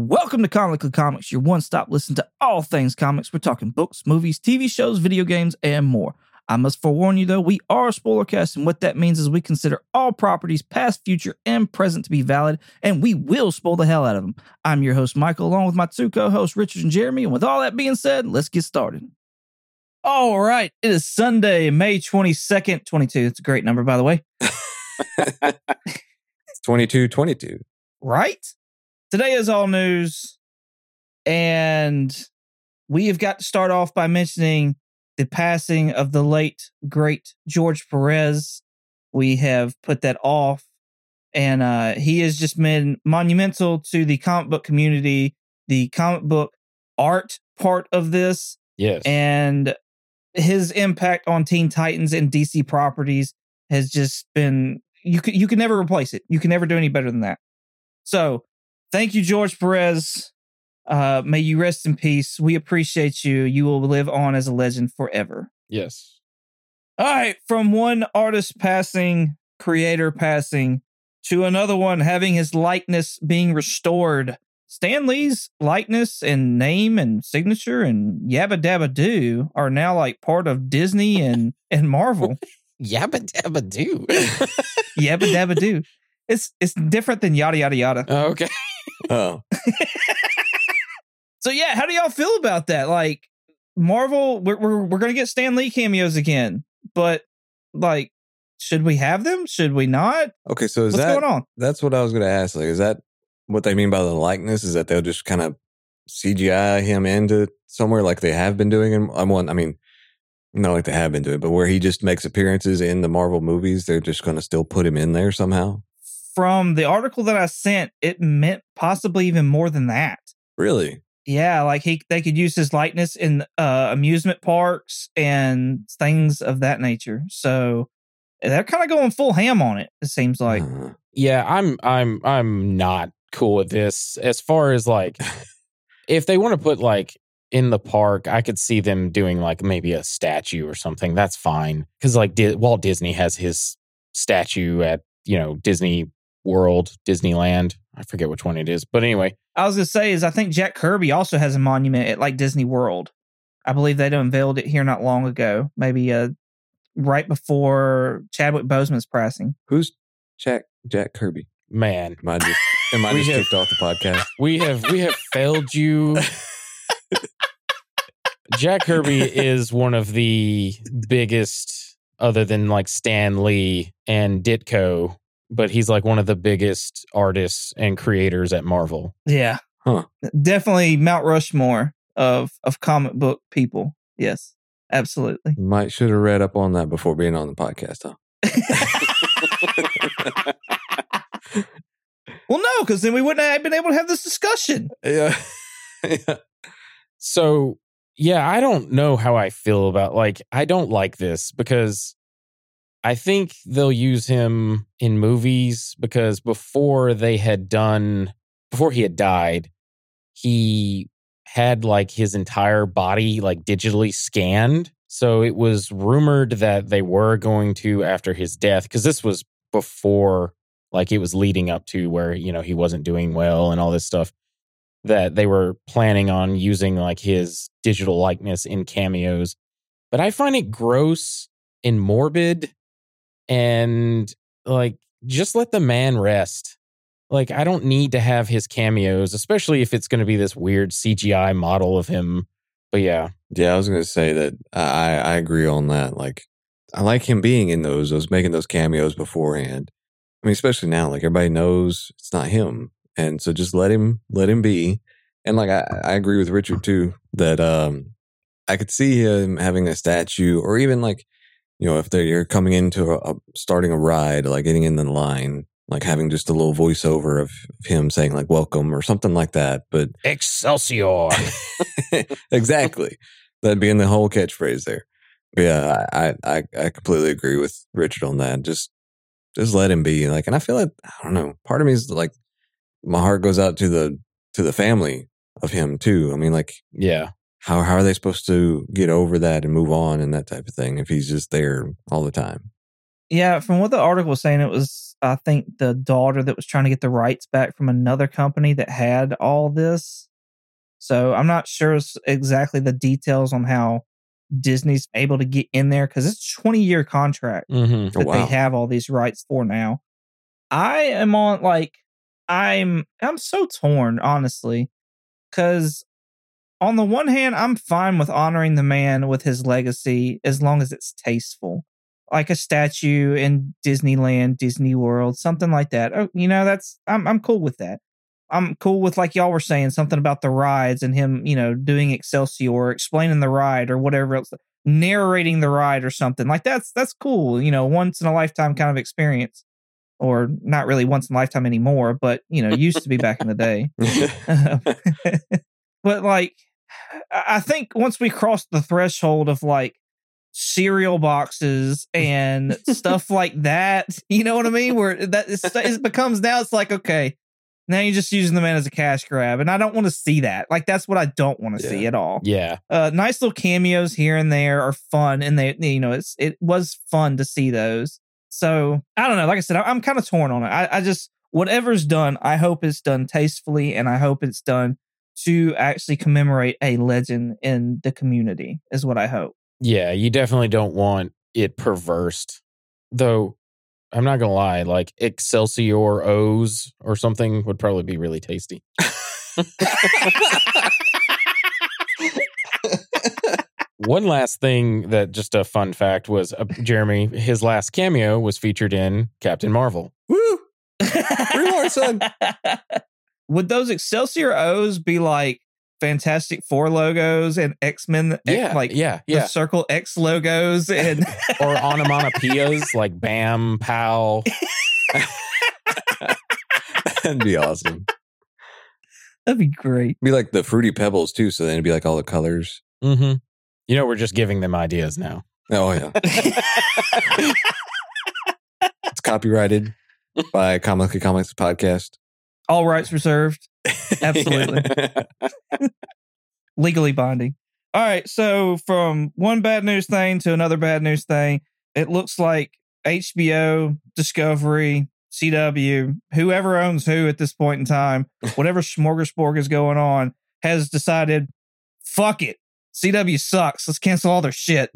Welcome to Comically Comics, your one stop listen to all things comics. We're talking books, movies, TV shows, video games, and more. I must forewarn you though, we are a spoiler cast, and what that means is we consider all properties, past, future, and present, to be valid, and we will spoil the hell out of them. I'm your host, Michael, along with my two co hosts, Richard and Jeremy. And with all that being said, let's get started. All right, it is Sunday, May 22nd, 22. It's a great number, by the way. it's 22 22. Right? Today is all news, and we have got to start off by mentioning the passing of the late, great George Perez. We have put that off, and uh, he has just been monumental to the comic book community, the comic book art part of this, Yes. and his impact on Teen Titans and DC properties has just been you can you can never replace it. You can never do any better than that. So, thank you, George Perez. Uh, may you rest in peace. We appreciate you. You will live on as a legend forever. yes. All right, from one artist passing, creator passing, to another one having his likeness being restored. Stan Lee's likeness and name and signature and yabba dabba doo are now like part of Disney and and Marvel. Yabba dabba do. yabba dabba doo. It's it's different than yada yada yada. okay. Oh, So yeah, how do y'all feel about that? Like Marvel, we're we're, we're gonna get Stan Lee cameos again, but like, should we have them? Should we not? okay. So is What's that going on? that's what I was going to ask? Like, is that what they mean by the likeness? Is that they'll just kind of CGI him into somewhere like they have been doing? In, I'm one. I mean, not like they have been doing, but where he just makes appearances in the Marvel movies, they're just going to still put him in there somehow. From the article that I sent, it meant possibly even more than that. Really? Yeah, like he they could use his likeness in uh, amusement parks and things of that nature. So they're kind of going full ham on it. It seems like. Uh, Yeah, I'm I'm I'm not cool with this. As far as like if they want to put like in the park, I could see them doing like maybe a statue or something. That's fine. Cuz like Di- Walt Disney has his statue at, you know, Disney World, Disneyland. I forget which one it is. But anyway, I was gonna say is I think Jack Kirby also has a monument at like Disney World. I believe they unveiled it here not long ago, maybe uh right before Chadwick Boseman's passing. who's Jack Jack Kirby? man, Am I just am I We just have- kicked off the podcast? we have we have failed you Jack Kirby is one of the biggest, other than like Stan Lee and Ditko, but he's like one of the biggest artists and creators at Marvel. Yeah. Huh. Definitely Mount Rushmore of of comic book people. Yes. Absolutely. Might should have read up on that before being on the podcast, huh? well, no, because then we wouldn't have been able to have this discussion. yeah. yeah. So, yeah, I don't know how I feel about like I don't like this because I think they'll use him in movies because before they had done before he had died, he had like his entire body like digitally scanned. So it was rumored that they were going to after his death because this was before like it was leading up to where you know he wasn't doing well and all this stuff that they were planning on using like his digital likeness in cameos. But I find it gross and morbid and like just let the man rest. Like I don't need to have his cameos, especially if it's going to be this weird CGI model of him. But yeah, Yeah, I was gonna say that I I agree on that. Like, I like him being in those, those making those cameos beforehand. I mean, especially now, like everybody knows it's not him, and so just let him let him be. And like I, I agree with Richard too that um I could see him having a statue, or even like you know if they're coming into a, a starting a ride, like getting in the line, like having just a little voiceover of him saying like "welcome" or something like that. But Excelsior. exactly. That'd be in the whole catchphrase there. But yeah, I, I I completely agree with Richard on that. Just just let him be. Like, and I feel like I don't know. Part of me is like, my heart goes out to the to the family of him too. I mean, like, yeah. How how are they supposed to get over that and move on and that type of thing if he's just there all the time? Yeah, from what the article was saying, it was I think the daughter that was trying to get the rights back from another company that had all this. So I'm not sure exactly the details on how Disney's able to get in there because it's a 20 year contract Mm-hmm. Oh, that they have all these rights for now. I am on like I'm I'm so torn honestly cuz on the one hand I'm fine with honoring the man with his legacy as long as it's tasteful. Like a statue in Disneyland, Disney World, something like that. Oh, you know, that's I'm I'm cool with that. I'm cool with like y'all were saying something about the rides and him, you know, doing Excelsior, explaining the ride or whatever else narrating the ride or something like that's that's cool you know once in a lifetime kind of experience or not really once in a lifetime anymore but you know used to be back in the day but like I think once we cross the threshold of like cereal boxes and stuff like that, you know what I mean? Where that is, it becomes now, it's like okay, now you're just using the man as a cash grab, and I don't want to see that. Like that's what I don't want to see at all. Yeah. Uh, nice little cameos here and there are fun, and they, you know, it's it was fun to see those. So I don't know. Like I said, I, I'm kind of torn on it. I, I just whatever's done, I hope it's done tastefully, and I hope it's done to actually commemorate a legend in the community. Is what I hope. Yeah, you definitely don't want it perversed. Though I'm not gonna lie, like Excelsior O's or something would probably be really tasty. One last thing that just a fun fact was uh, Jeremy, his last cameo was featured in Captain Marvel. Woo! Lord, son. Would those Excelsior O's be like Fantastic Four logos and X Men? Yeah, like yeah, the yeah. Circle X logos and or onomatopoeias like Bam, Pow. That'd be awesome. that'd be great. Be like the fruity pebbles too. So then it'd be like all the colors. Mm-hmm. You know, we're just giving them ideas now. Oh yeah, it's copyrighted by Comic Comics podcast. All rights reserved. Absolutely. legally binding. All right, so from one bad news thing to another bad news thing, it looks like HBO, Discovery, CW, whoever owns who at this point in time, whatever smorgasbord is going on, has decided, fuck it. CW sucks. Let's cancel all their shit.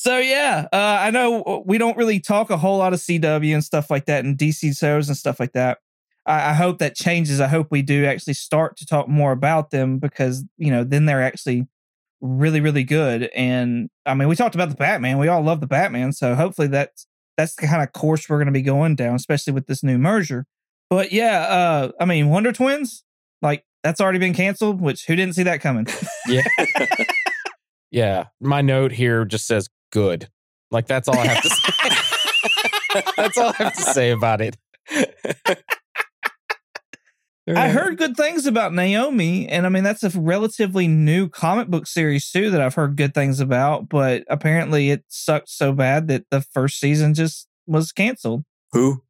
So yeah, uh, I know we don't really talk a whole lot of CW and stuff like that and DC shows and stuff like that. I, I hope that changes. I hope we do actually start to talk more about them because you know then they're actually really really good. And I mean, we talked about the Batman. We all love the Batman, so hopefully that's that's the kind of course we're going to be going down, especially with this new merger. But yeah, uh, I mean, Wonder Twins, like that's already been canceled. Which who didn't see that coming? Yeah. yeah. My note here just says good. Like that's all I have to say. that's all I have to say about it. I heard good things about Naomi, and I mean that's a relatively new comic book series too that I've heard good things about. But apparently, it sucked so bad that the first season just was canceled. who.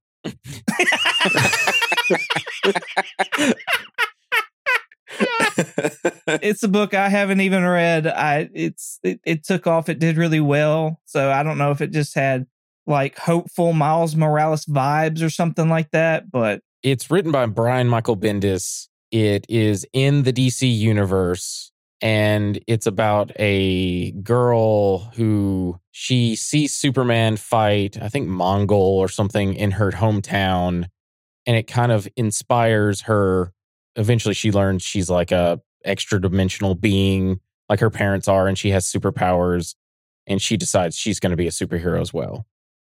It's a book I haven't even read. I it's it, it took off. It did really well. So I don't know if it just had like hopeful Miles Morales vibes or something like that. But It's written by Brian Michael Bendis. It is in the DC universe and it's about a girl who she sees Superman fight, I think Mongul or something in her hometown and it kind of inspires her. Eventually she learns she's like a extra dimensional being like her parents are and she has superpowers and she decides she's going to be a superhero as well.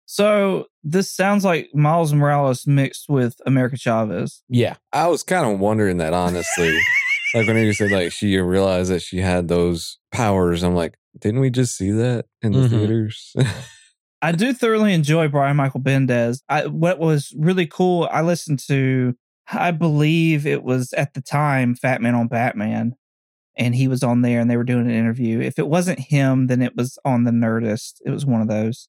so this sounds like Miles Morales mixed with America Chavez. Yeah. I was kind of wondering that honestly. like when you said like she realized that she had those powers, I'm like, didn't we just see that in the Mhm. theaters? I do thoroughly enjoy Brian Michael Bendis. I, what was really cool, I listened to, I believe it was at the time Fat Man on Batman, and he was on there and they were doing an interview. If it wasn't him, then it was on the Nerdist. It was one of those.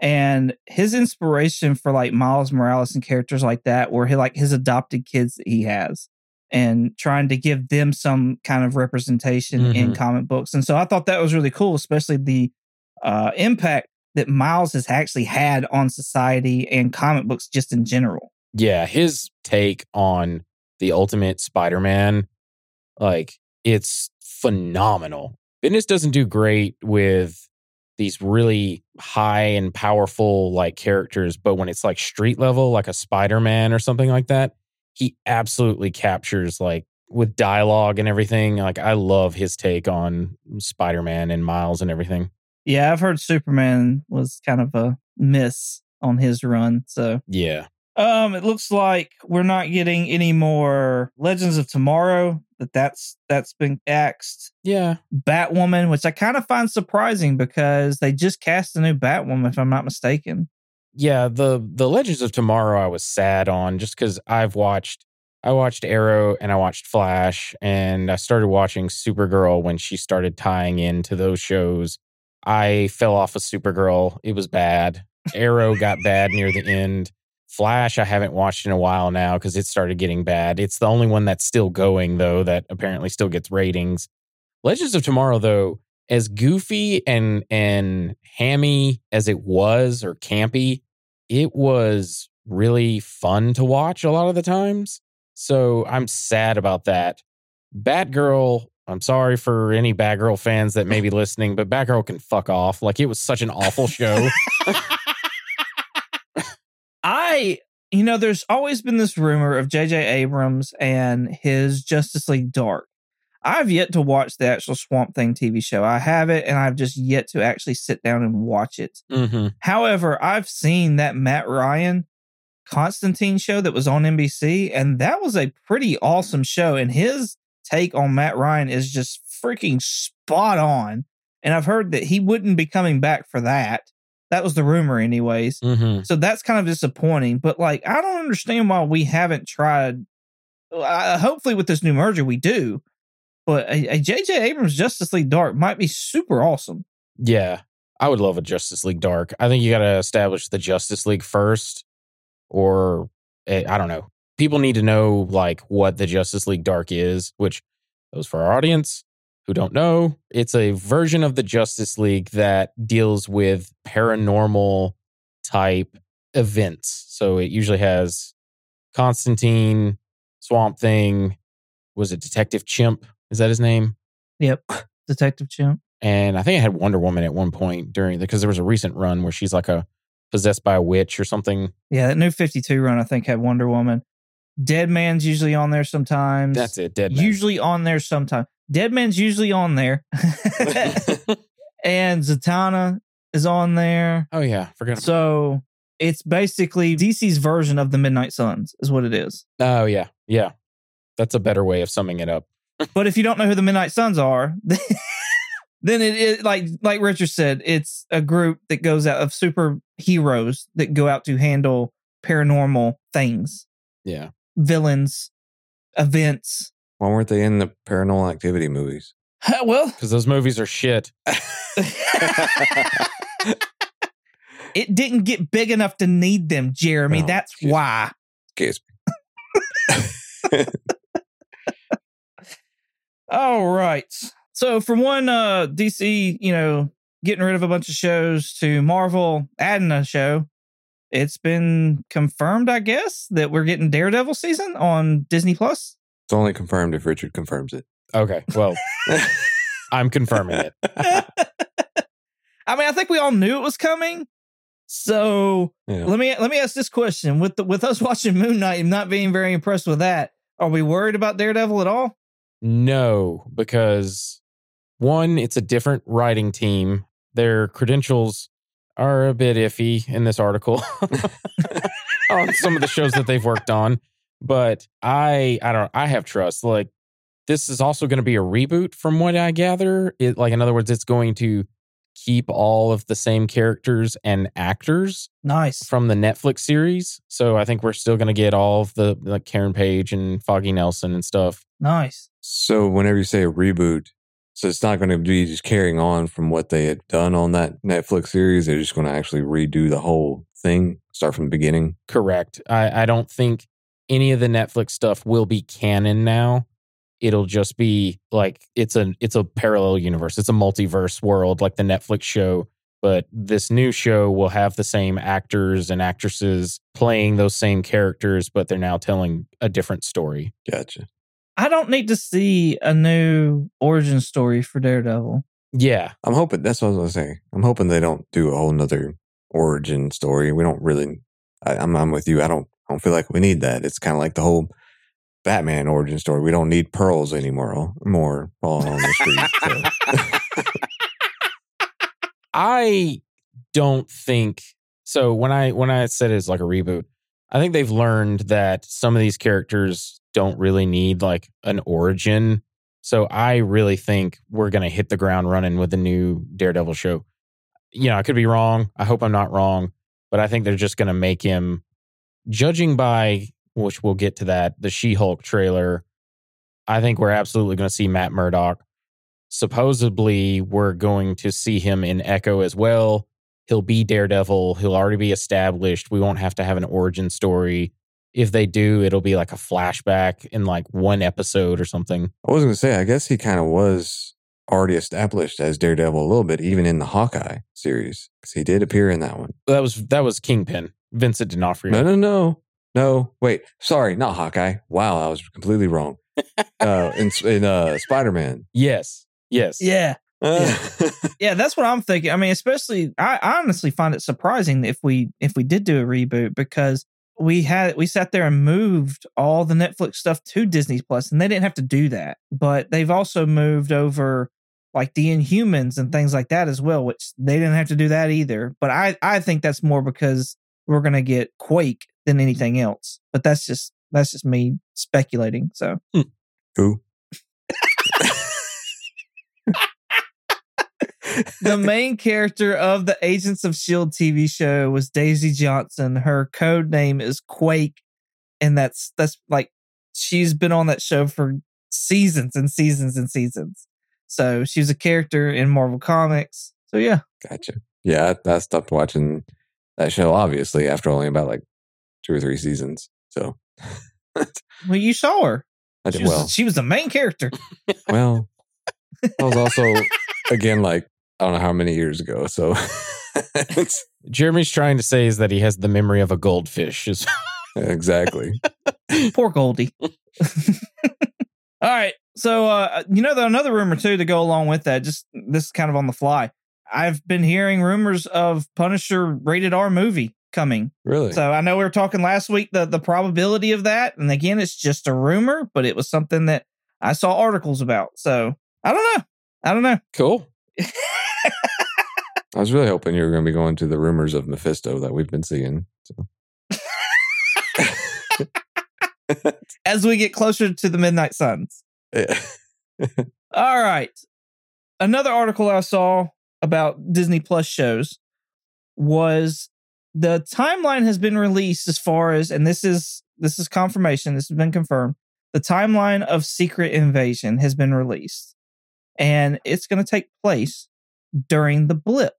And his inspiration for like Miles Morales and characters like that were like his adopted kids that he has and trying to give them some kind of representation in Mhm. comic books. And so I thought that was really cool, especially the uh, impact that Miles has actually had on society and comic books just in general. Yeah, his take on the ultimate Spider-Man, like it's phenomenal. Bendis doesn't do great with these really high and powerful like characters, but when it's like street level, like a Spider-Man or something like that, he absolutely captures like with dialogue and everything. Like I love his take on Spider-Man and Miles and everything. Yeah, I've heard Superman was kind of a miss on his run. So Yeah. Um it looks like we're not getting any more Legends of Tomorrow. That that's that's been axed. Yeah. Batwoman, which I kind of find surprising because they just cast a new Batwoman, if I'm not mistaken. Yeah, the the Legends of Tomorrow I was sad on just cuz I've watched I watched Arrow and I watched Flash and I started watching Supergirl when she started tying into those shows. I fell off of Supergirl. It was bad. Arrow got bad near the end. Flash I haven't watched in a while now because it started getting bad. It's the only one that's still going though that apparently still gets ratings. Legends of Tomorrow though, as goofy and and hammy as it was or campy, it was really fun to watch a lot of the times. So I'm sad about that. Batgirl, I'm sorry for any Batgirl fans that may be listening, but Batgirl can fuck off. Like it was such an awful show. I, you know, there's always been this rumor of J.J. Abrams and his Justice League Dark. I've yet to watch the actual Swamp Thing TV show. I have it, and I've just yet to actually sit down and watch it. mm-hmm. However, I've seen that Matt Ryan Constantine show that was on NBC, and that was a pretty awesome show. And his take on Matt Ryan is just freaking spot on. And I've heard that he wouldn't be coming back for that. That was the rumor, anyways. Mm-hmm. So that's kind of disappointing. But like, I don't understand why we haven't tried. Uh, hopefully, with this new merger, we do. But a, J.J. Abrams Justice League Dark might be super awesome. Yeah. I would love a Justice League Dark. I think you got to establish the Justice League first, or eh, I don't know. People need to know like what the Justice League Dark is, which those for our audience who don't know, it's a version of the Justice League that deals with paranormal type events. So it usually has Constantine, Swamp Thing, was it Detective Chimp? Is that his name? Yep, Detective Chimp. And I think I had Wonder Woman at one point during because there was a recent run where she's like a possessed by a witch or something. Yeah, that new 52 run, I think, had Wonder Woman. Dead Man's usually on there sometimes. That's it. Dead Man. Usually on there sometimes. Dead Man's usually on there. and Zatanna is on there. oh yeah, forgot. So it's basically DC's version of the Midnight Suns, is what it is. oh yeah, yeah. That's a better way of summing it up. But if you don't know who the Midnight Suns are, then it is like like Richard said, it's a group that goes out of superheroes that go out to handle paranormal things, Yeah. Villains, events. Why weren't they in the paranormal activity movies? Well, Because those movies are shit. it didn't get big enough to need them, Jeremy. Oh, That's geez. why. Case. All right. So from one uh DC, you know, getting rid of a bunch of shows to Marvel adding a show, it's been confirmed, I guess, that we're getting Daredevil season on Disney Plus. It's only confirmed if Richard confirms it. Okay. Well, I'm confirming it. I mean, I think we all knew it was coming. So Yeah. let me let me ask this question: with the, with us watching Moon Knight and not being very impressed with that, are we worried about Daredevil at all? No, because one, it's a different writing team. Their credentials are a bit iffy in this article on some of the shows that they've worked on. But I, I don't, I have trust. Like this is also going to be a reboot, from what I gather. It, like in other words, it's going to keep all of the same characters and actors Nice. from the Netflix series. So I think we're still going to get all of the like Karen Page and Foggy Nelson and stuff. Nice. So whenever you say a reboot, so it's not going to be just carrying on from what they had done on that Netflix series. They're just going to actually redo the whole thing, start from the beginning. Correct. I, I don't think any of the Netflix stuff will be canon now. It'll just be like it's a it's a parallel universe. It's a multiverse world, like the Netflix show But this new show will have the same actors and actresses playing those same characters, but they're now telling a different story. Gotcha. I don't need to see a new origin story for Daredevil. Yeah. I'm hoping that's what I was gonna say. I'm hoping they don't do a whole nother origin story. We don't really. I, I'm I'm with you. I don't I don't feel like we need that. It's kind of like the whole Batman origin story. We don't need pearls anymore. More falling on the street. So. I don't think so when I when I said it's like a reboot, I think they've learned that some of these characters don't really need like an origin. So I really think we're going to hit the ground running with the new Daredevil show. You know, I could be wrong. I hope I'm not wrong, but I think they're just going to make him judging by which we'll get to that, the She-Hulk trailer. I think we're absolutely going to see Matt Murdock supposedly we're going to see him in Echo as well. He'll be Daredevil. He'll already be established. We won't have to have an origin story. If they do, it'll be like a flashback in like one episode or something. I was gonna say. I guess he kind of was already established as Daredevil a little bit, even in the Hawkeye series, because he did appear in that one. That was that was Kingpin, Vincent D'Onofrio. No, no, no, no. Wait, sorry, not Hawkeye. Wow, I was completely wrong. uh, in in uh, Spider Man. Yes, yes, Yeah. Uh, yeah, that's what I'm thinking. I mean, especially I, I honestly find it surprising if we if we did do a reboot because we had we sat there and moved all the Netflix stuff to Disney Plus and they didn't have to do that. But they've also moved over like the Inhumans and things like that as well, which they didn't have to do that either. But I I think that's more because we're gonna get Quake than anything else. But that's just that's just me speculating. So hmm. Who? the main character of the Agents of Shield TV show was Daisy Johnson. Her code name is Quake, and that's that's like she's been on that show for seasons and seasons and seasons. So she's a character in Marvel Comics. So yeah, Gotcha. Yeah, I, I stopped watching that show obviously after only about like two or three seasons. So well you saw her. I She did was, well. she was the main character. Well, I was also again like I don't know how many years ago. So it's Jeremy's trying to say is that he has the memory of a goldfish. Exactly. Poor Goldie. All right. So uh you know the another rumor too to go along with that, just this is kind of on the fly. I've been hearing rumors of Punisher rated R movie coming. Really? So I know we were talking last week the the probability of that, and again, it's just a rumor, but it was something that I saw articles about. So I don't know. I don't know. cool. I was really hoping you were going to be going to the rumors of Mephisto that we've been seeing. So. As we get closer to the Midnight Suns. Yeah. All right. Another article I saw about Disney Plus shows was the timeline has been released as far as and this is this is confirmation, this has been confirmed. The timeline of Secret Invasion has been released. And it's going to take place during the blip.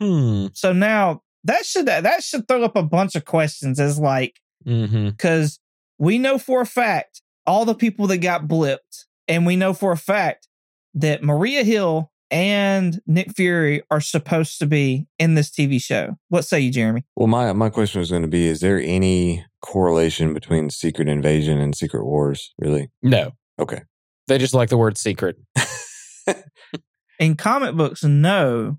Hmm. So now that should that should throw up a bunch of questions as like Mm-hmm. because we know for a fact all the people that got blipped, and we know for a fact that Maria Hill and Nick Fury are supposed to be in this TV show. What say you, Jeremy? well, my my question was going to be: Is there any correlation between Secret Invasion and Secret Wars? Really? No, Okay. they just like the word secret. In comic books, no,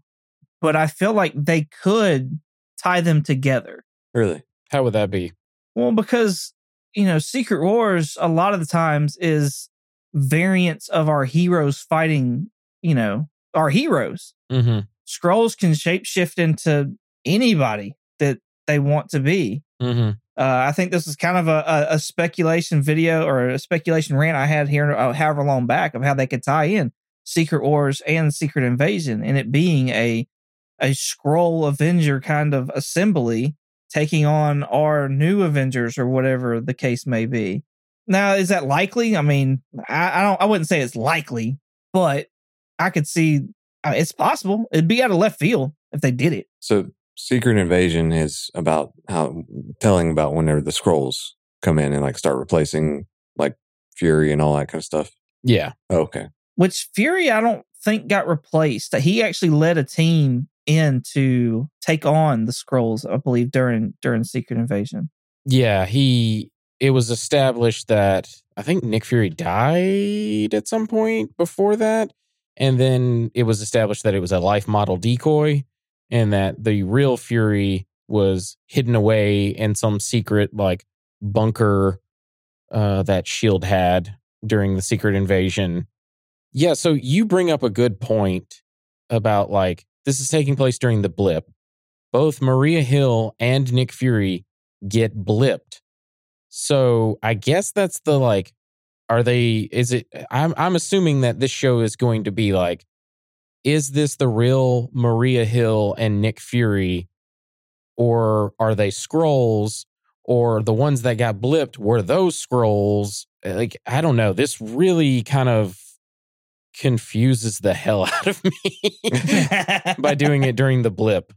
but I feel like they could tie them together. Really? How would that be? Well, because you know, Secret Wars a lot of the times is variants of our heroes fighting. You know, our heroes. Mm-hmm. Skrulls can shapeshift into anybody that they want to be. Mm-hmm. Uh, I think this is kind of a, a, speculation video or a speculation rant I had here, uh, however long back, of how they could tie in Secret Wars and Secret Invasion, and it being a a Skrull Avenger kind of assembly taking on our new Avengers or whatever the case may be. Now, is that likely? I mean, I, I don't. I wouldn't say it's likely, but I could see uh, it's possible. It'd be out of left field if they did it. So Secret Invasion is about how telling about whenever the Skrulls come in and like start replacing like Fury and all that kind of stuff. Yeah. Okay. Which Fury, I don't think got replaced. He actually led a team in to take on the Skrulls, I believe, during during Secret Invasion. Yeah, he it was established that I think Nick Fury died at some point before that. And then it was established that it was a life model decoy and that the real Fury was hidden away in some secret like bunker uh, that Shield had during the secret invasion. Yeah, so you bring up a good point about like this is taking place during the blip. Both Maria Hill and Nick Fury get blipped. So I guess that's the like are they is it I'm I'm assuming that this show is going to be like is this the real Maria Hill and Nick Fury or are they Skrulls or the ones that got blipped were those Skrulls like I don't know this really kind of confuses the hell out of me by doing it during the blip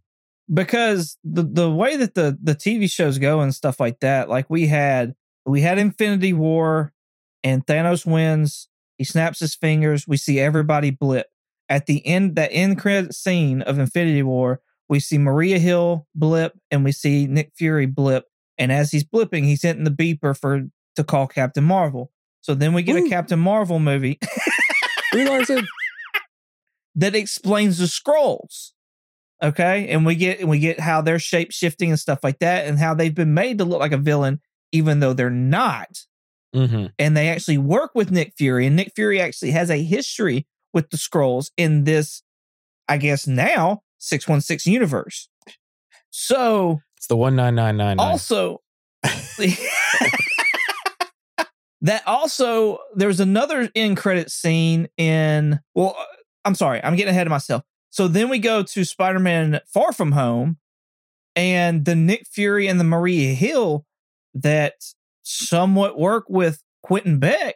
because the the way that the the TV shows go and stuff like that, like we had we had Infinity War and Thanos wins, he snaps his fingers, we see everybody blip. At the end that end credit scene of Infinity War, we see Maria Hill blip and we see Nick Fury blip. And as he's blipping, he's hitting the beeper for to call Captain Marvel. So then we get Ooh. a Captain Marvel movie that explains the Skrulls. Okay, and we get and we get how they're shape shifting and stuff like that, and how they've been made to look like a villain, even though they're not. mm-hmm. And they actually work with Nick Fury, and Nick Fury actually has a history with the Skrulls in this, I guess now six one six universe. So it's the 19999 also that also there's another end credit scene in well uh, i'm sorry i'm getting ahead of myself. So then we go to spider-man far from home and the nick fury and the maria hill that somewhat work with quentin beck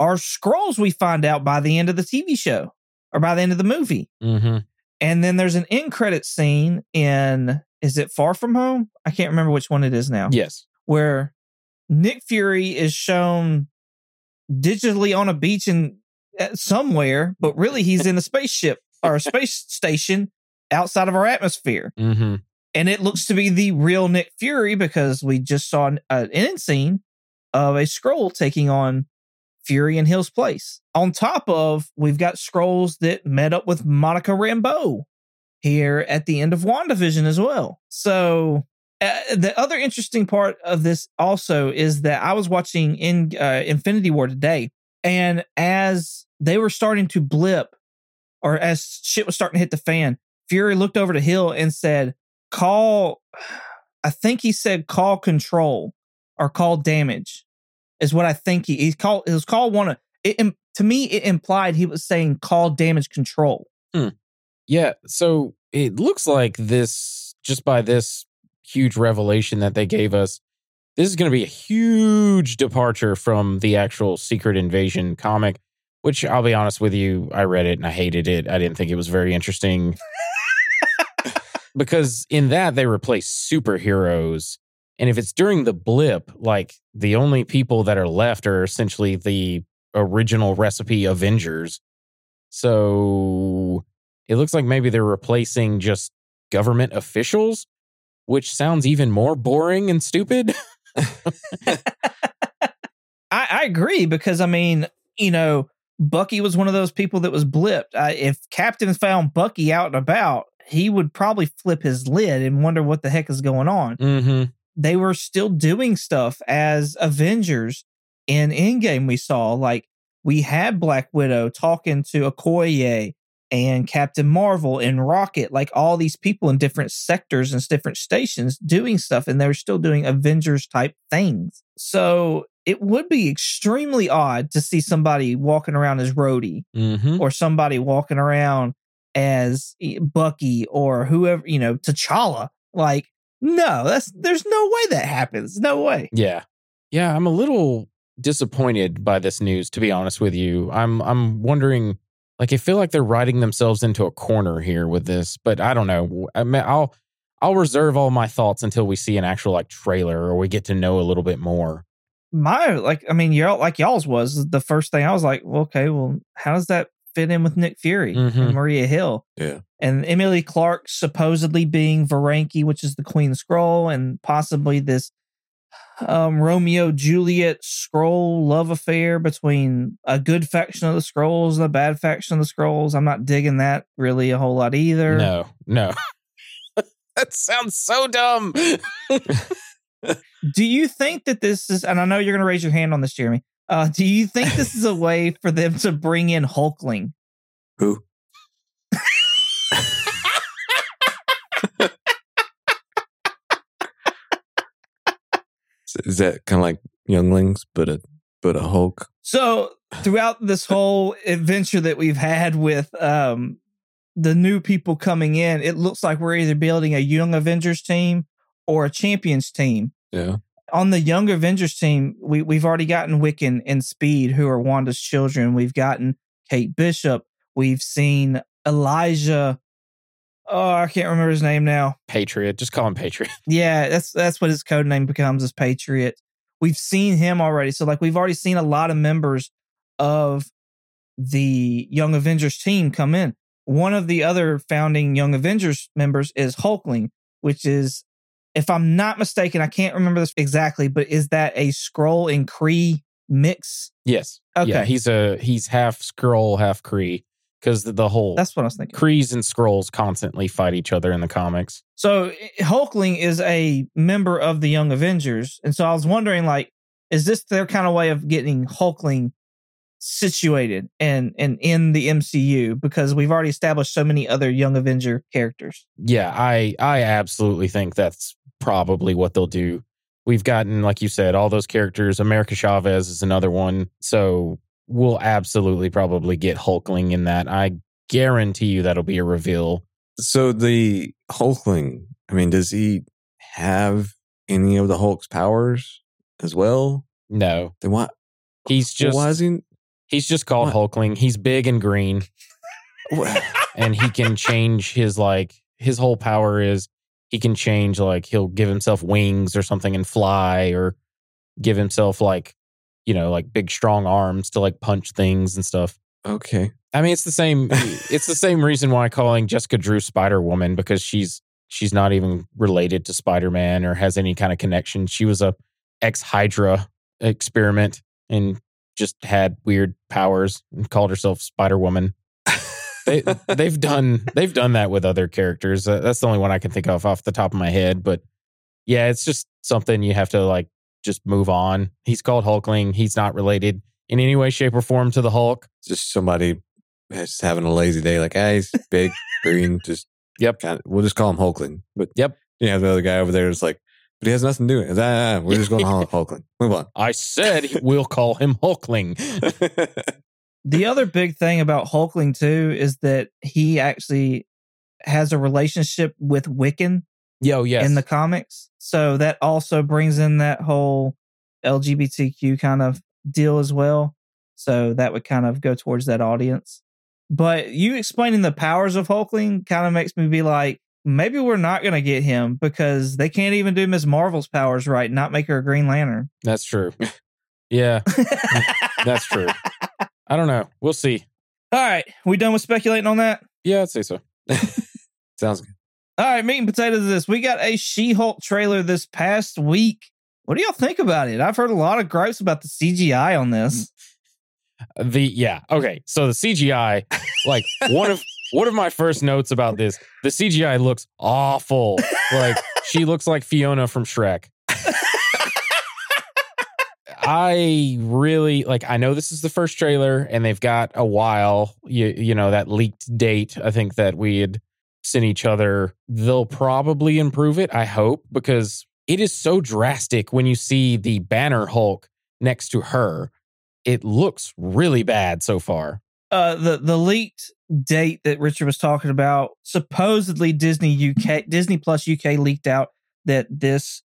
are Skrulls we find out by the end of the tv show or by the end of the movie. Mm-hmm. and then there's an end credit scene in is it far from home? I can't remember which one it is now. Yes. Where Nick Fury is shown digitally on a beach in uh, somewhere, but really he's in a spaceship or a space station outside of our atmosphere. mm-hmm. And it looks to be the real Nick Fury because we just saw an, an end scene of a Skrull taking on Fury in Hill's place. On top of, we've got Skrulls that met up with Monica Rambeau here at the end of WandaVision as well. So uh, the other interesting part of this also is that I was watching in uh, Infinity War today, and as they were starting to blip, or as shit was starting to hit the fan, Fury looked over to Hill and said, "Call." I think he said, "Call control" or "Call damage," is what I think he he called. It was called one of it. To me, it implied he was saying, "Call damage control." Yeah, so it looks like this just by this huge revelation that they gave us, this is going to be a huge departure from the actual Secret Invasion comic, which I'll be honest with you, I read it and I hated it. I didn't think it was very interesting. because in that they replace superheroes. And if it's during the blip, like the only people that are left are essentially the original recipe Avengers. So it looks like maybe they're replacing just government officials, which sounds even more boring and stupid. I, I agree because I mean, you know, Bucky was one of those people that was blipped. Uh, if Captain found Bucky out and about, he would probably flip his lid and wonder what the heck is going on. mm-hmm. They were still doing stuff as Avengers in Endgame. We saw like we had Black Widow talking to Okoye and Captain Marvel and Rocket, like all these people in different sectors and different stations doing stuff, and they're still doing Avengers type things. So it would be extremely odd to see somebody walking around as Rhodey Mm-hmm. or somebody walking around as eh, Bucky or whoever, you know, T'Challa. Like, no, that's there's no way that happens. No way. Yeah. Yeah, I'm a little disappointed by this news to be honest with you. I'm I'm wondering like I feel like they're writing themselves into a corner here with this, but I don't know. I mean, I'll I'll reserve all my thoughts until we see an actual like trailer or we get to know a little bit more. My like, I mean, y'all like y'all's was the first thing I was like, well, okay, well, how does that fit in with Nick Fury Mhm. and Maria Hill. Yeah. And Emily Clark supposedly being Veranke, which is the Queen Skrull, and possibly this um, Romeo Juliet Skrull love affair between a good faction of the Skrulls and a bad faction of the Skrulls. I'm not digging that really a whole lot either. No, no. that sounds so dumb. Do you think that this is, and I know you're going to raise your hand on this, Jeremy. Uh, do you think this is a way for them to bring in Hulkling? Who? Is that kind of like Younglings, but a but a Hulk? So throughout this whole adventure that we've had with um, the new people coming in, it looks like we're either building a Young Avengers team or a Champions team. Yeah. On the Young Avengers team, we we've already gotten Wiccan and Speed, who are Wanda's children. We've gotten Kate Bishop. We've seen Elijah. Oh, I can't remember his name now. Patriot. Just call him Patriot. Yeah, that's that's what his code name becomes is Patriot. We've seen him already. So like we've already seen a lot of members of the Young Avengers team come in. One of the other founding Young Avengers members is Hulkling, which is if I'm not mistaken, I can't remember this exactly, but is that a Skrull and Kree mix? Yes. Okay. Yeah, he's a he's half Skrull, half Kree. Because the, the whole That's what I was thinking. Krees and Skrulls constantly fight each other in the comics. So Hulkling is a member of the Young Avengers, and so I was wondering, like, is this their kind of way of getting Hulkling situated and and in the MCU? Because we've already established so many other Young Avenger characters. Yeah, I I absolutely think that's probably what they'll do. We've gotten, like you said, all those characters. America Chavez is another one. So we'll absolutely probably get Hulkling in that. I guarantee you that'll be a reveal. So the Hulkling, I mean, does he have any of the Hulk's powers as well? No, Then why? he's just why is he? he's just called What? Hulkling. He's big and green, and he can change his like his whole power is he can change like he'll give himself wings or something and fly or give himself like you know like big strong arms to like punch things and stuff. Okay. I mean, it's the same. it's the same reason why calling Jessica Drew Spider Woman because she's she's not even related to Spider Man or has any kind of connection. She was a ex Hydra experiment and just had weird powers and called herself Spider Woman. they they've done they've done that with other characters. Uh, that's the only one I can think of off the top of my head. But yeah, it's just something you have to like just move on. He's called Hulkling. He's not related in any way, shape, or form to the Hulk. Just somebody just having a lazy day, like, ah, he's big, green, just Yep. Kind of, we'll just call him Hulkling. But Yep. you have the other guy over there. It's like, but he has nothing to do. with it. Ah, ah, we're just going to call him Hulkling. Move on. I said we'll call him Hulkling. The other big thing about Hulkling too is that he actually has a relationship with Wiccan Yo, yes. in the comics. So that also brings in that whole LGBTQ kind of deal as well. So that would kind of go towards that audience. But you explaining the powers of Hulkling kind of makes me be like, maybe we're not going to get him because they can't even do Ms. Marvel's powers right, not make her a Green Lantern. That's true. Yeah, that's true. I don't know. We'll see. All right, we done with speculating on that? Yeah, I'd say so. Sounds good. All right, meat and potatoes of this. We got a She Hulk trailer this past week. What do y'all think about it? I've heard a lot of gripes about the CGI on this. Mm, the yeah, okay. So the CGI, like one of one of my first notes about this, the CGI looks awful. Like she looks like Fiona from Shrek. I really like I know this is the first trailer and they've got a while, you, you know, that leaked date I think that we had sent each other. They'll probably improve it, I hope, because it is so drastic when you see the banner Hulk next to her. It looks really bad so far. uh the the leaked date that Richard was talking about supposedly Disney UK Disney Plus UK leaked out that this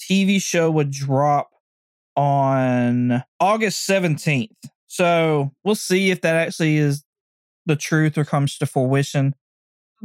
TV show would drop on August 17th. So, we'll see if that actually is the truth or comes to fruition.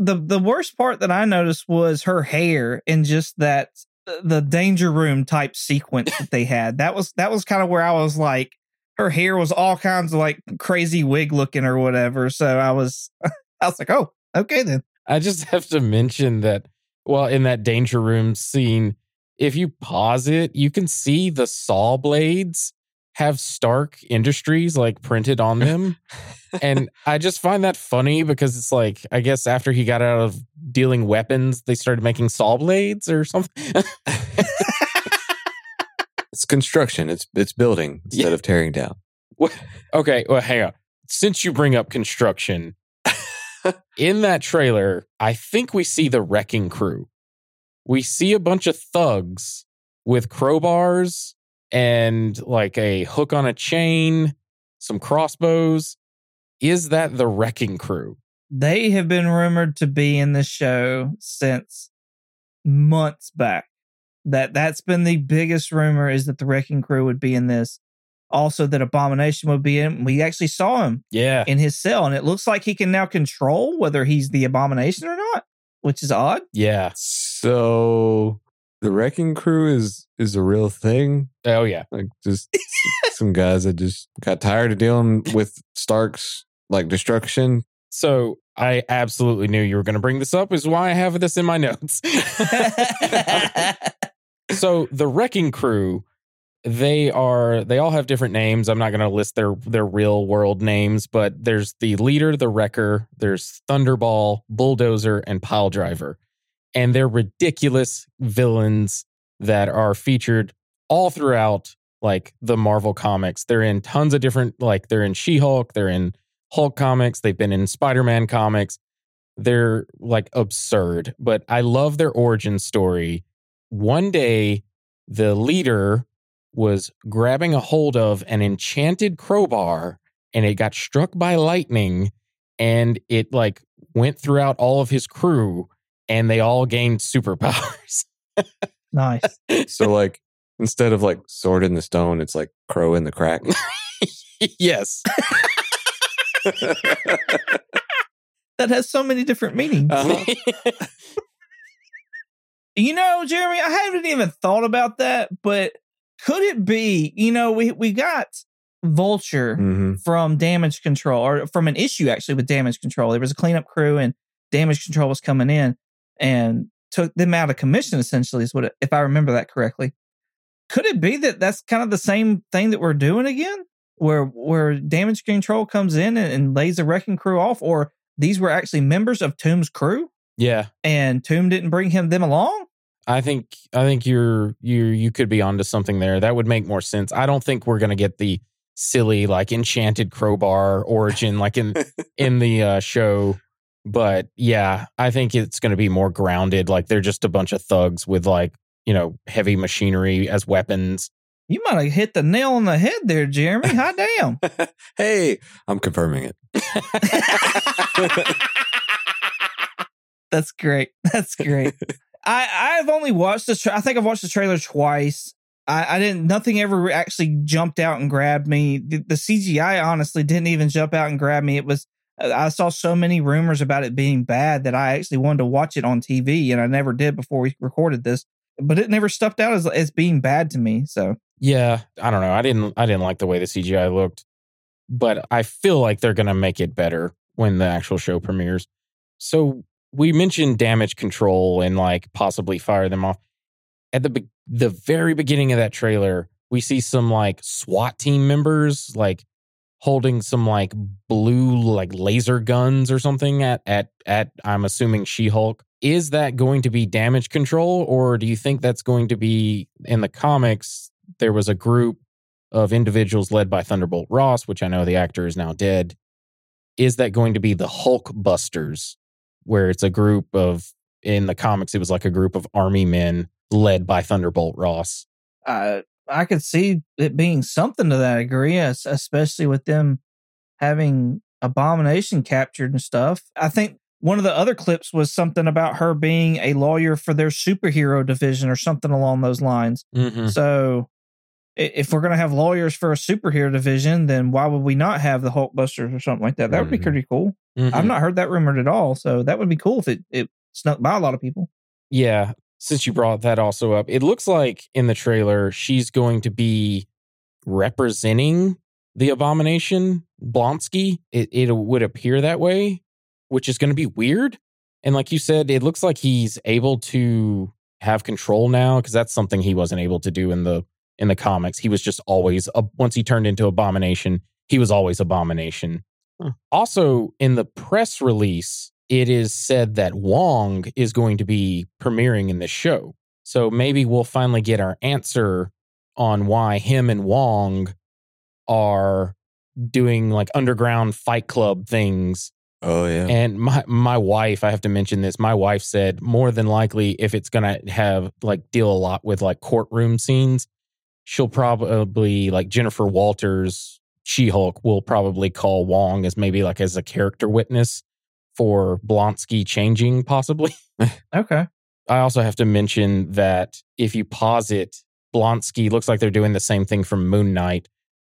The the worst part that I noticed was her hair and just that uh, the danger room type sequence that they had. That was that was kind of where I was like her hair was all kinds of like crazy wig looking or whatever. So I was, I was like, oh, okay then. I just have to mention that, well, in that danger room scene, if you pause it, you can see the saw blades have Stark Industries like printed on them. and I just find that funny because it's like, I guess after he got out of dealing weapons, they started making saw blades or something. It's construction. It's it's building instead Yeah. of tearing down. okay, well, hang on. Since you bring up construction, in that trailer, I think we see the wrecking crew. We see a bunch of thugs with crowbars and like a hook on a chain, some crossbows. Is that the wrecking crew? They have been rumored to be in the show since months back. That that's been the biggest rumor is that the Wrecking Crew would be in this. Also, that Abomination would be in. We actually saw him Yeah. in his cell, and it looks like he can now control whether he's the Abomination or not, which is odd. Yeah. So the wrecking crew is is a real thing. Oh, yeah. Like just some guys that just got tired of dealing with Stark's like destruction. So I absolutely knew you were going to bring this up, is why I have this in my notes. so the wrecking crew they are they all have different names i'm not going to list their their real world names but there's the leader the wrecker there's thunderball bulldozer and pile driver and they're ridiculous villains that are featured all throughout like the marvel comics. They're in tons of different like they're in she-hulk they're in hulk comics they've been in spider-man comics. They're like absurd but i love their origin story. One day the leader was grabbing a hold of an enchanted crowbar and it got struck by lightning and it like went throughout all of his crew and they all gained superpowers. nice. So like instead of like sword in the stone, it's like crow in the crack. yes. That has so many different meanings. Uh-huh. You know, Jeremy, I haven't even thought about that, but could it be, you know, we, we got Vulture hmm from damage control or from an issue actually with damage control. There was a cleanup crew and damage control was coming in and took them out of commission essentially is what it, if I remember that correctly. Could it be that that's kind of the same thing that we're doing again where where damage control comes in and, and lays the wrecking crew off or these were actually members of Toomes' crew yeah. and Tomb didn't bring him them along? I think I think you're you you could be onto something there. That would make more sense. I don't think we're gonna get the silly like enchanted crowbar origin like in in the uh, show. But yeah, I think it's gonna be more grounded. Like they're just a bunch of thugs with like you know heavy machinery as weapons. You might have hit the nail on the head there, Jeremy. Hot damn. hey, I'm confirming it. That's great. That's great. I I've only watched the. Tra- I think I've watched the trailer twice. I, I didn't. Nothing ever actually jumped out and grabbed me. The, the CGI honestly didn't even jump out and grab me. It was. I saw so many rumors about it being bad that I actually wanted to watch it on TV, and I never did before we recorded this. But it never stuffed out as as being bad to me. So Yeah, I don't know. I didn't I didn't like the way the CGI looked, but I feel like they're gonna make it better when the actual show premieres. So we mentioned damage control and like possibly fire them off. At the be- the very beginning of that trailer, we see some like SWAT team members like holding some like blue like laser guns or something at at at I'm assuming She-Hulk. Is that going to be damage control or do you think that's going to be in the comics there was a group of individuals led by Thunderbolt Ross, which I know the actor is now dead. Is that going to be the Hulk Busters, where it's a group of, in the comics, it was like a group of army men led by Thunderbolt Ross? I I could see it being something to that degree, especially with them having Abomination captured and stuff. I think one of the other clips was something about her being a lawyer for their superhero division or something along those lines. Mm-hmm. So if we're going to have lawyers for a superhero division, then why would we not have the Hulkbusters or something like that? That would be Mhm. pretty cool. Mm-hmm. I've not heard that rumored at all. So that would be cool if it, it snuck by a lot of people. Yeah. Since you brought that also up, it looks like in the trailer she's going to be representing the abomination, Blonsky, it, it would appear that way, which is going to be weird. And like you said, it looks like he's able to have control now because that's something he wasn't able to do in the in the comics. He was just always uh, once he turned into Abomination, he was always Abomination. Huh. Also, in the press release, it is said that Wong is going to be premiering in this show. So maybe we'll finally get our answer on why him and Wong are doing like underground fight club things. Oh yeah. And my my wife, I have to mention this. My wife said more than likely if it's going to have like deal a lot with like courtroom scenes, she'll probably like Jennifer Walters She-Hulk will probably call Wong as maybe like as a character witness for Blonsky changing possibly. Okay. I also have to mention that if you pause it, Blonsky looks like they're doing the same thing from Moon Knight.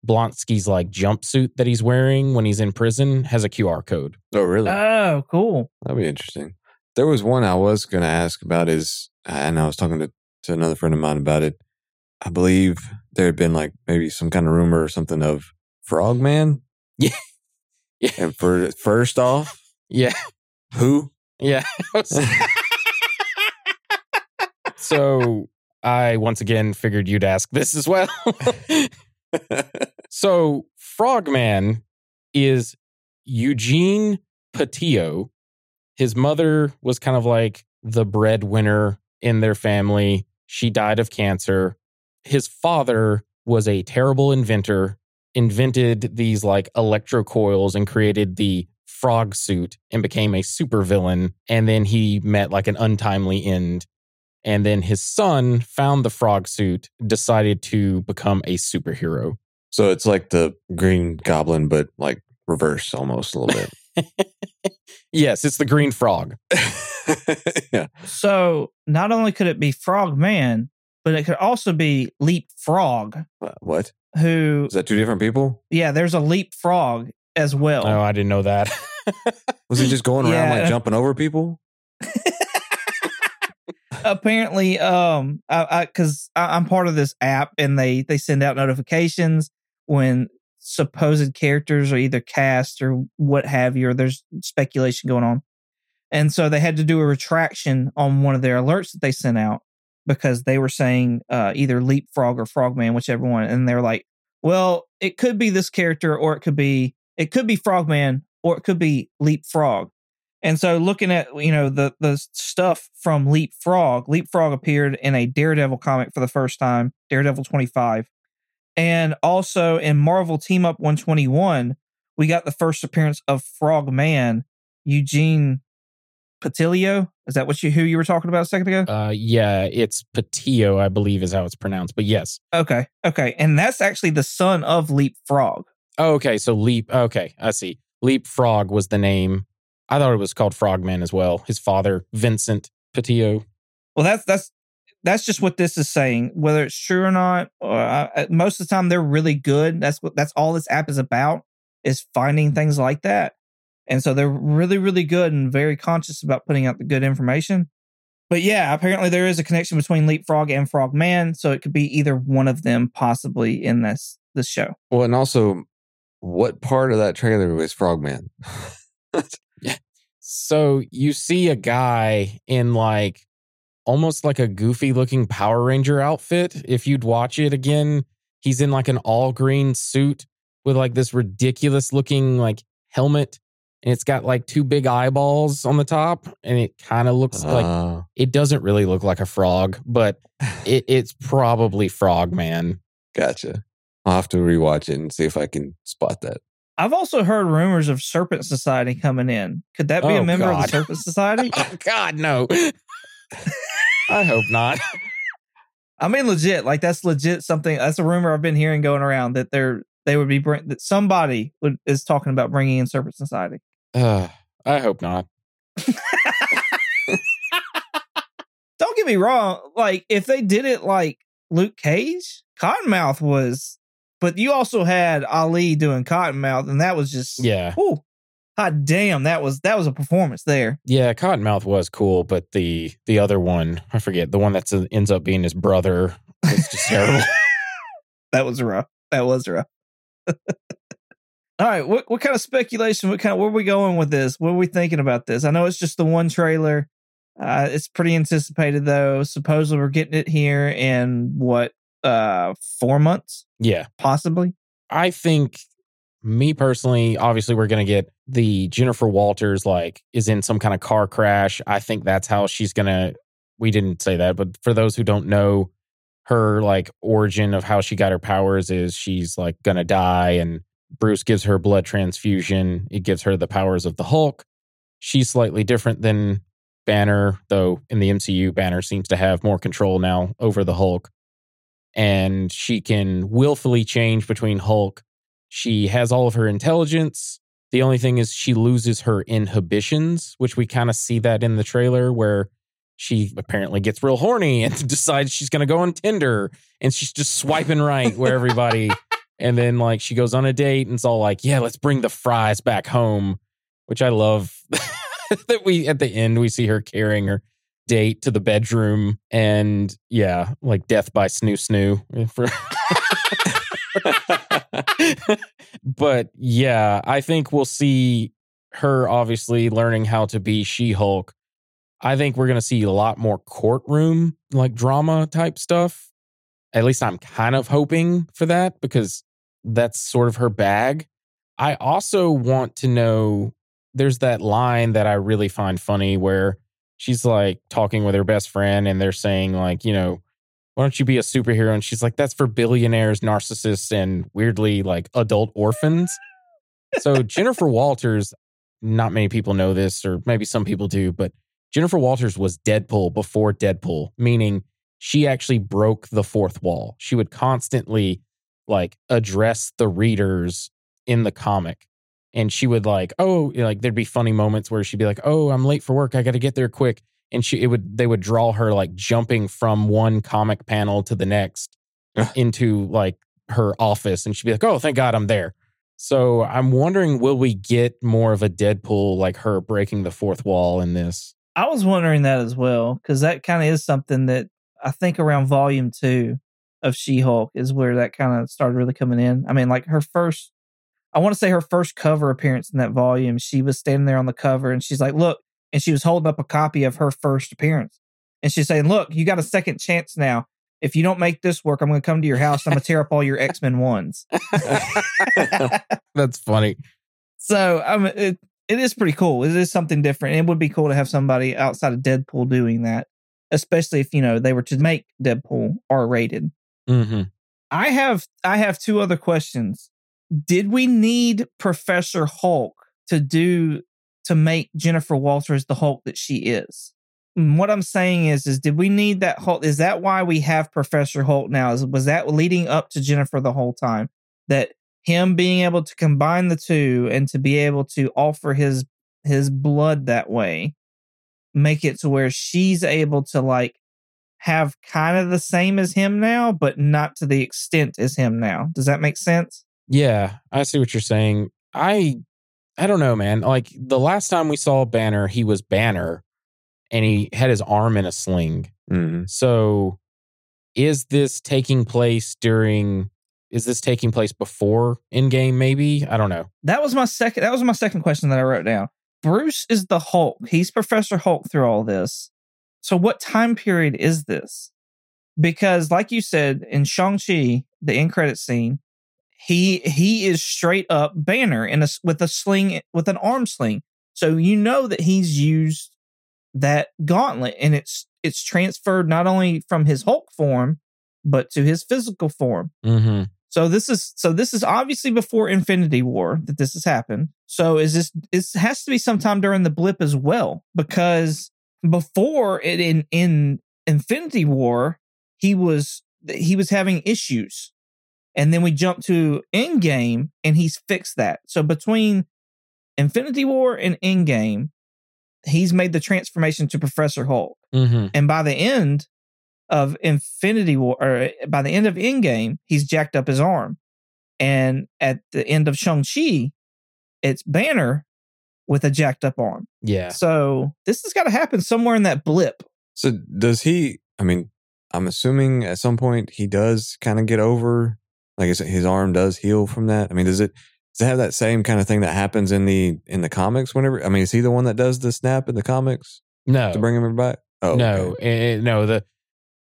Blonsky's like jumpsuit that he's wearing when he's in prison has a QR code. oh really? Oh, cool. That'd be interesting. There was one I was going to ask about is, and I was talking to, to another friend of mine about it. I believe there had been like maybe some kind of rumor or something of Frogman. Yeah. Yeah. And for first off, Yeah. who? Yeah. so I once again figured you'd ask this as well. so Frogman is Eugene Patillo. His mother was kind of like the breadwinner in their family. She died of cancer. His father was a terrible inventor, invented these like electrocoils and created the frog suit and became a supervillain. And then he met like an untimely end. And then his son found the frog suit, decided to become a superhero. so it's like the Green Goblin, but like reverse almost a little bit. yes, it's the green frog. yeah. So not only could it be Frog Man, but it could also be Leapfrog, Uh, What? who, Is that two different people? yeah, there's a Leapfrog as well. Oh, I didn't know that. Was he just going around Yeah. like jumping over people? apparently um i i because I, i'm part of this app and they they send out notifications when supposed characters are either cast or what have you or there's speculation going on and so they had to do a retraction on one of their alerts that they sent out because they were saying uh either leapfrog or frogman whichever one and they're like well it could be this character or it could be it could be frogman or it could be leapfrog and so looking at you know the the stuff from Leapfrog, Leapfrog appeared in a Daredevil comic for the first time, Daredevil 25. And also in Marvel Team Up 121, we got the first appearance of Frogman, Eugene Patilio. Is that what you who you were talking about a second ago? uh, yeah, it's Patillo, I believe is how it's pronounced. But yes. Okay. Okay. And that's actually the son of Leapfrog. Oh, okay. So Leap. Okay, I see. Leapfrog was the name. I thought it was called Frogman as well. His father, Vincent Patillo. Well, that's that's that's just what this is saying. Whether it's true or not, uh, I- most of the time they're really good. That's what that's all this app is about is finding things like that. And so they're really, really good and very conscious about putting out the good information. But yeah, apparently there is a connection between Leapfrog and Frogman, so it could be either one of them possibly in this this show. Well, and also, what part of that trailer was Frogman? So you see a guy in like almost like a goofy looking Power Ranger outfit. If you'd watch it again, he's in like an all green suit with like this ridiculous looking like helmet. And it's got like two big eyeballs on the top. And it kind of looks like Uh, it doesn't really look like a frog, but it, it's probably Frogman. gotcha. I'll have to rewatch it and see if I can spot that. I've also heard rumors of Serpent Society coming in. Could that be Oh, a member of the Serpent Society? Oh, God, no. I hope not. I mean, legit. Like that's legit something. That's a rumor I've been hearing going around that they're they would be bring, that somebody would, is talking about bringing in Serpent Society. Uh, I hope not. Don't get me wrong. Like if they did it like Luke Cage, Cottonmouth was, but you also had Ali doing Cottonmouth, and that was just Yeah. Whew, hot damn, that was that was a performance there. Yeah, Cottonmouth was cool, but the the other one, I forget, the one that ends up being his brother was just terrible. that was rough. That was rough. All right, what what kind of speculation? What kind of where are we going with this? What are we thinking about this? I know it's just the one trailer. Uh, it's pretty anticipated though. Supposedly we're getting it here in what uh four months, Yeah. possibly. I think me personally, obviously we're gonna get the Jennifer Walters like is in some kind of car crash. I think that's how she's gonna we didn't say that, but for those who don't know, her like origin of how she got her powers is she's like gonna die and Bruce gives her blood transfusion. It gives her the powers of the Hulk. She's slightly different than Banner, though in the MCU, Banner seems to have more control now over the Hulk. And she can willfully change between Hulk. She has all of her intelligence. The only thing is she loses her inhibitions, which we kind of see that in the trailer where she apparently gets real horny and decides she's going to go on Tinder and she's just swiping right where everybody and then like she goes on a date and it's all like, yeah, let's bring the fries back home, which I love that we at the end we see her carrying her date to the bedroom and yeah, like death by snoo snoo for but yeah, I think we'll see her obviously learning how to be She-Hulk. I think we're going to see a lot more courtroom like drama type stuff. At least I'm kind of hoping for that because that's sort of her bag. I also want to know there's that line that I really find funny where she's like talking with her best friend and they're saying like, you know, why don't you be a superhero? And she's like, that's for billionaires, narcissists, and weirdly like adult orphans. So Jennifer Walters, not many people know this, or maybe some people do, but Jennifer Walters was Deadpool before Deadpool, meaning she actually broke the fourth wall. She would constantly like address the readers in the comic. And she would like, oh, like there'd be funny moments where she'd be like, oh, I'm late for work. I got to get there quick. And she, it would, they would draw her like jumping from one comic panel to the next into like her office. And she'd be like, oh, thank God I'm there. So I'm wondering, will we get more of a Deadpool like her breaking the fourth wall in this? I was wondering that as well because that kind of is something that I think around volume two of She Hulk is where that kind of started really coming in. I mean, like her first, I want to say her first cover appearance in that volume, she was standing there on the cover and she's like, look, and she was holding up a copy of her first appearance. And she's saying, look, you got a second chance now. If you don't make this work, I'm going to come to your house. I'm going to tear up all your X Men ones. That's funny. So um, it, it is pretty cool. It is something different. It would be cool to have somebody outside of Deadpool doing that, especially if you know they were to make Deadpool R rated. Mm-hmm. I have I have two other questions. Did we need Professor Hulk to do to make Jennifer Walters the Hulk that she is? And what I'm saying is, is did we need that Hulk? Is that why we have Professor Hulk now? Is was that leading up to Jennifer the whole time? That him being able to combine the two and to be able to offer his his blood that way, make it to where she's able to like have kind of the same as him now, but not to the extent as him now. Does that make sense? Yeah, I see what you're saying. I I don't know, man. Like the last time we saw Banner, he was Banner and he had his arm in a sling. Mhm. So is this taking place during is this taking place before Endgame maybe? I don't know. That was my second that was my second question that I wrote down. Bruce is the Hulk. He's Professor Hulk through all this. So what time period is this? Because like you said in Shang-Chi, the end credit scene, he he is straight up Banner in a with a sling with an arm sling. So you know that he's used that gauntlet and it's it's transferred not only from his Hulk form but to his physical form. Mm-hmm. So this is so this is obviously before Infinity War that this has happened. So is this this has to be sometime during the blip as well because before it in in Infinity War he was he was having issues. And then we jump to Endgame and he's fixed that. So between Infinity War and Endgame he's made the transformation to Professor Hulk. Mm-hmm. And by the end of Infinity War, or by the end of Endgame, he's jacked up his arm. And at the end of Shang-Chi, it's Banner with a jacked up arm. Yeah. So this has got to happen somewhere in that blip. So does he? I mean, I'm assuming at some point he does kind of get over, like his, his arm does heal from that. I mean, does it? Does it have that same kind of thing that happens in the in the comics? Whenever I mean, is he the one that does the snap in the comics No, to bring him back? Oh no, okay. eh, eh, no. The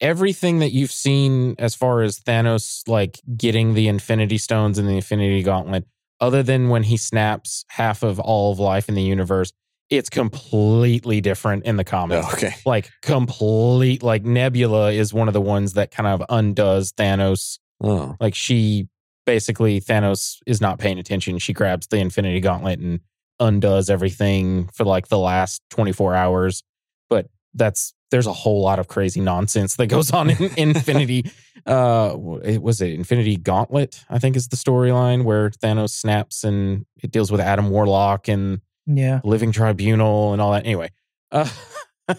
everything that you've seen as far as Thanos like getting the Infinity Stones and the Infinity Gauntlet, other than when he snaps half of all of life in the universe, it's completely different in the comics. Oh, okay. Like complete. Like Nebula is one of the ones that kind of undoes Thanos. Oh, Like she basically Thanos is not paying attention. She grabs the Infinity Gauntlet and undoes everything for like the last 24 hours. But that's there's a whole lot of crazy nonsense that goes on in Infinity. Uh, it was it Infinity Gauntlet, I think is the storyline where Thanos snaps and it deals with Adam Warlock and Yeah. Living Tribunal and all that. Anyway, uh,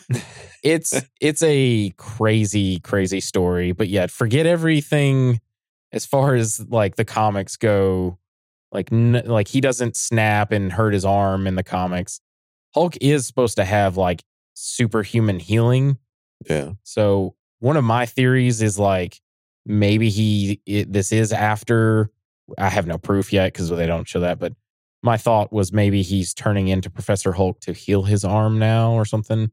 it's it's a crazy, crazy story. But yet, forget everything as far as like the comics go. Like, n- like he doesn't snap and hurt his arm in the comics. Hulk is supposed to have like superhuman healing. yeah. So one of my theories is like maybe he it, this is after. I have no proof yet because they don't show that. But my thought was maybe he's turning into Professor Hulk to heal his arm now or something.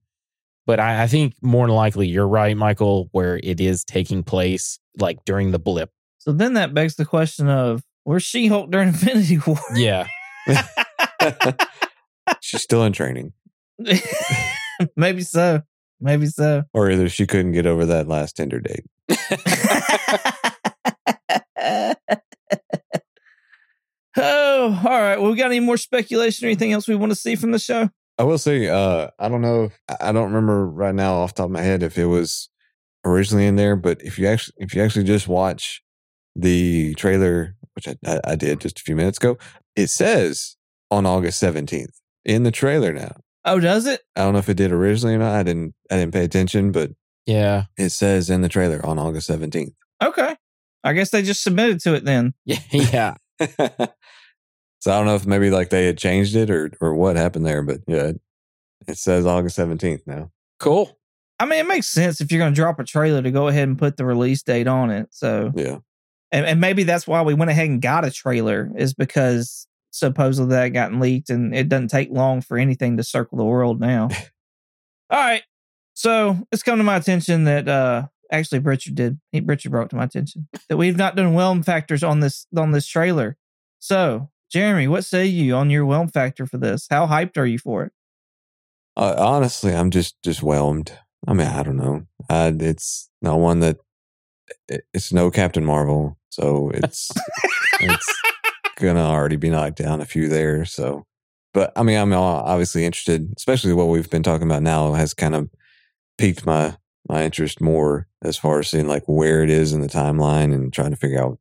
But I, I think more than likely you're right, Michael, where it is taking place like during the blip. So then that begs the question of where's She Hulk during Infinity War? Yeah, She's still in training, Maybe so. Maybe so. or either she couldn't get over that last Tinder date. oh, all right. Well, we got any more speculation or anything else we want to see from the show? I will say, uh, I don't know. I I don't remember right now off the top of my head if it was originally in there, but if you actually, if you actually just watch the trailer, which I, I, I did just a few minutes ago, it says on August seventeenth in the trailer. Now, Oh, does it? I don't know if it did originally or not. I didn't, I didn't pay attention, but yeah, it says in the trailer on August seventeenth. Okay. I guess they just submitted to it then. yeah, yeah. so I don't know if maybe like they had changed it or or what happened there, but yeah, it, it says August seventeenth now. Cool. I mean, it makes sense if you're going to drop a trailer to go ahead and put the release date on it. So, Yeah, and, and maybe that's why we went ahead and got a trailer is because supposedly that gotten leaked and it doesn't take long for anything to circle the world now. All right. So it's come to my attention that uh actually Richard did. He, Richard brought to my attention that we've not done whelm factors on this on this trailer. So Jeremy, what say you on your whelm factor for this? How hyped are you for it? Uh, honestly, I'm just just whelmed. I mean, I don't know. Uh, it's not one that it's no Captain Marvel, so it's it's gonna already be knocked down a few there. So, but I mean, I'm obviously interested, especially what we've been talking about now has kind of piqued my my interest more as far as seeing like where it is in the timeline and trying to figure out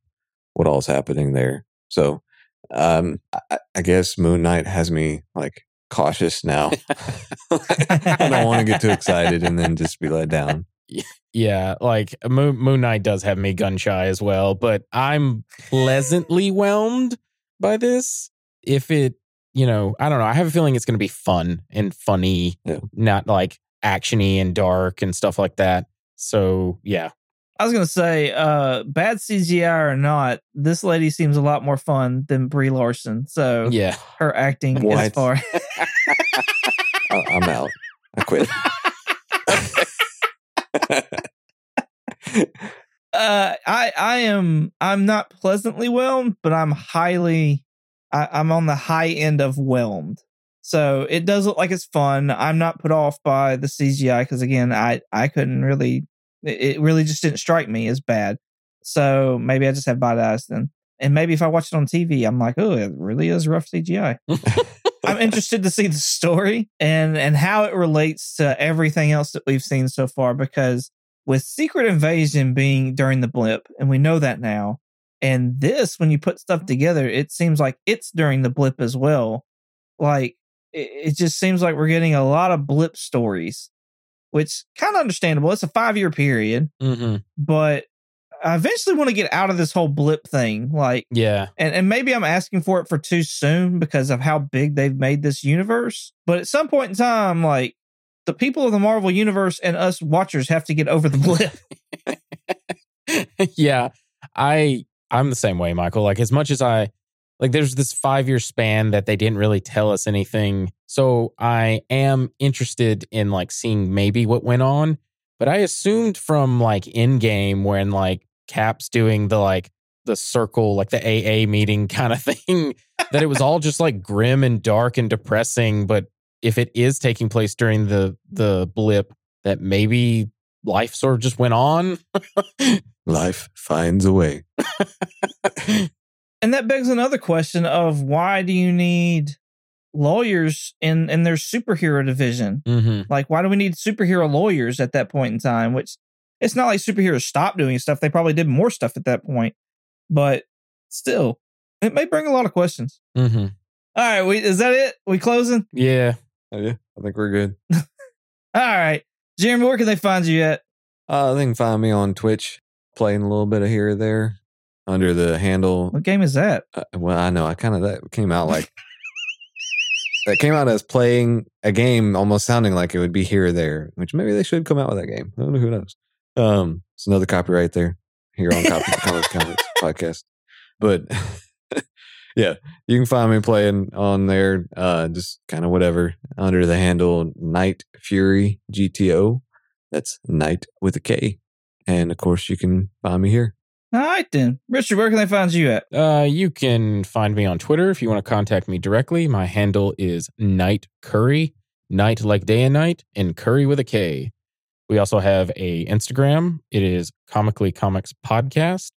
what all's happening there. So, um, I, I guess Moon Knight has me like cautious now. I don't want to get too excited and then just be let down. Yeah, like Moon, Moon Knight does have me gun shy as well, but I'm pleasantly whelmed by this. If it, you know, I don't know. I have a feeling it's going to be fun and funny, Yeah. not like actiony and dark and stuff like that. So yeah, I was gonna say, uh, bad CGI or not, this lady seems a lot more fun than Brie Larson. So yeah, her acting as What? far I'm out. I quit. uh I I am I'm not pleasantly whelmed, but I'm highly I, I'm on the high end of whelmed. So it does look like it's fun. I'm not put off by the CGI because again, I I couldn't really it really just didn't strike me as bad. So maybe I just have bad eyes then. And maybe if I watch it on TV, I'm like, oh, it really is rough CGI. I'm interested to see the story and and how it relates to everything else that we've seen so far because with Secret Invasion being during the blip and we know that now and this when you put stuff together it seems like it's during the blip as well. Like it, it just seems like we're getting a lot of blip stories which kind of understandable. It's a 5 year period hmm but I eventually want to get out of this whole blip thing like yeah, and, and maybe I'm asking for it for too soon because of how big they've made this universe. But at some point in time, like the people of the Marvel universe and us watchers have to get over the blip. yeah. I I'm the same way, Michael. Like as much as I like there's this five year span that they didn't really tell us anything. So I am interested in like seeing maybe what went on. But I assumed from like Endgame when like Cap's doing the like the circle, like the AA meeting kind of thing, that it was all just like grim and dark and depressing. But if it is taking place during the the blip, that maybe life sort of just went on. Life finds a way. And that begs another question of why do you need lawyers in in their superhero division? hmm Like why do we need superhero lawyers at that point in time? Which it's not like superheroes stopped doing stuff. They probably did more stuff at that point. But still, it may bring a lot of questions. hmm All right, we is that it? We closing? Yeah. Oh, yeah, I think we're good. All right. Jeremy, where can they find you at? Uh, they can find me on Twitch, playing a little bit of here or there under the handle. What game is that? Uh, well, I know I kind of that came out like that came out as playing a game, almost sounding like it would be here or there. Which maybe they should come out with that game. I don't know. Who knows? Um, it's another copyright there here on Copy Comics Comics podcast. But yeah, you can find me playing on there. Uh, just kind of whatever under the handle Night Fury GTO. That's Night with a K. And of course, you can find me here. All right then. Richard, where can they find you at? Uh, you can find me on Twitter if you want to contact me directly. My handle is Night Curry, night like day and night, and curry with a K. We also have a Instagram. It is Comically Comics Podcast.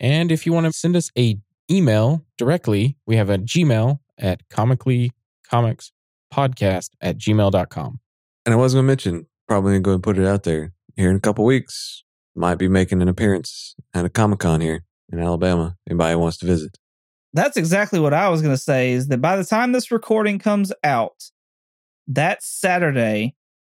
And if you want to send us a email directly, we have a Gmail at comically comics podcast at gmail.com. And I was going to mention, probably gonna go and put it out there here in a couple weeks. Might be making an appearance at a Comic Con here in Alabama. Anybody wants to visit? That's exactly what I was going to say is that by the time this recording comes out, that Saturday,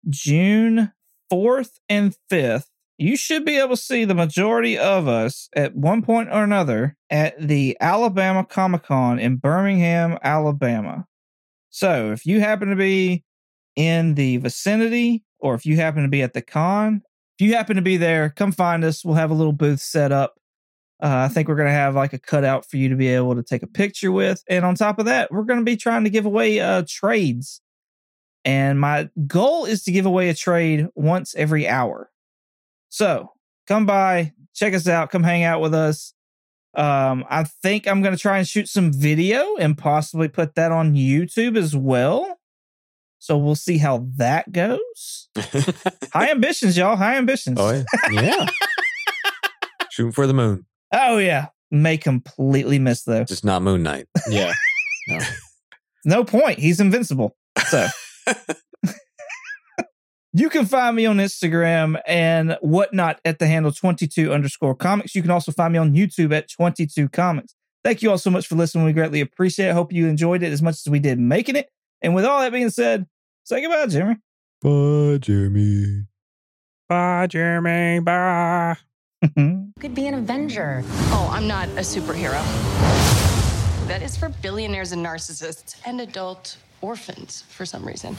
June 4th and 5th, you should be able to see the majority of us at one point or another at the Alabama Comic Con in Birmingham, Alabama. So if you happen to be in the vicinity or if you happen to be at the con, if you happen to be there, come find us. We'll have a little booth set up. Uh, I think we're going to have like a cutout for you to be able to take a picture with. And on top of that, we're going to be trying to give away uh, trades. And my goal is to give away a trade once every hour. So come by, check us out, come hang out with us. Um, I think I'm going to try and shoot some video and possibly put that on YouTube as well. So we'll see how that goes. High ambitions, y'all. High ambitions. oh, yeah. Yeah. Shooting for the moon. Oh, yeah. May completely miss though. Just not Moon Knight. yeah. No point. He's invincible. So you can find me on Instagram and whatnot at the handle 22 underscore comics. You can also find me on YouTube at 22 comics. Thank you all so much for listening. We greatly appreciate it. Hope you enjoyed it as much as we did making it. And with all that being said, say goodbye, Jeremy. Bye, Jeremy. Bye, Jeremy. Bye. could be an Avenger. Oh, I'm not a superhero. That is for billionaires and narcissists and adult orphans for some reason.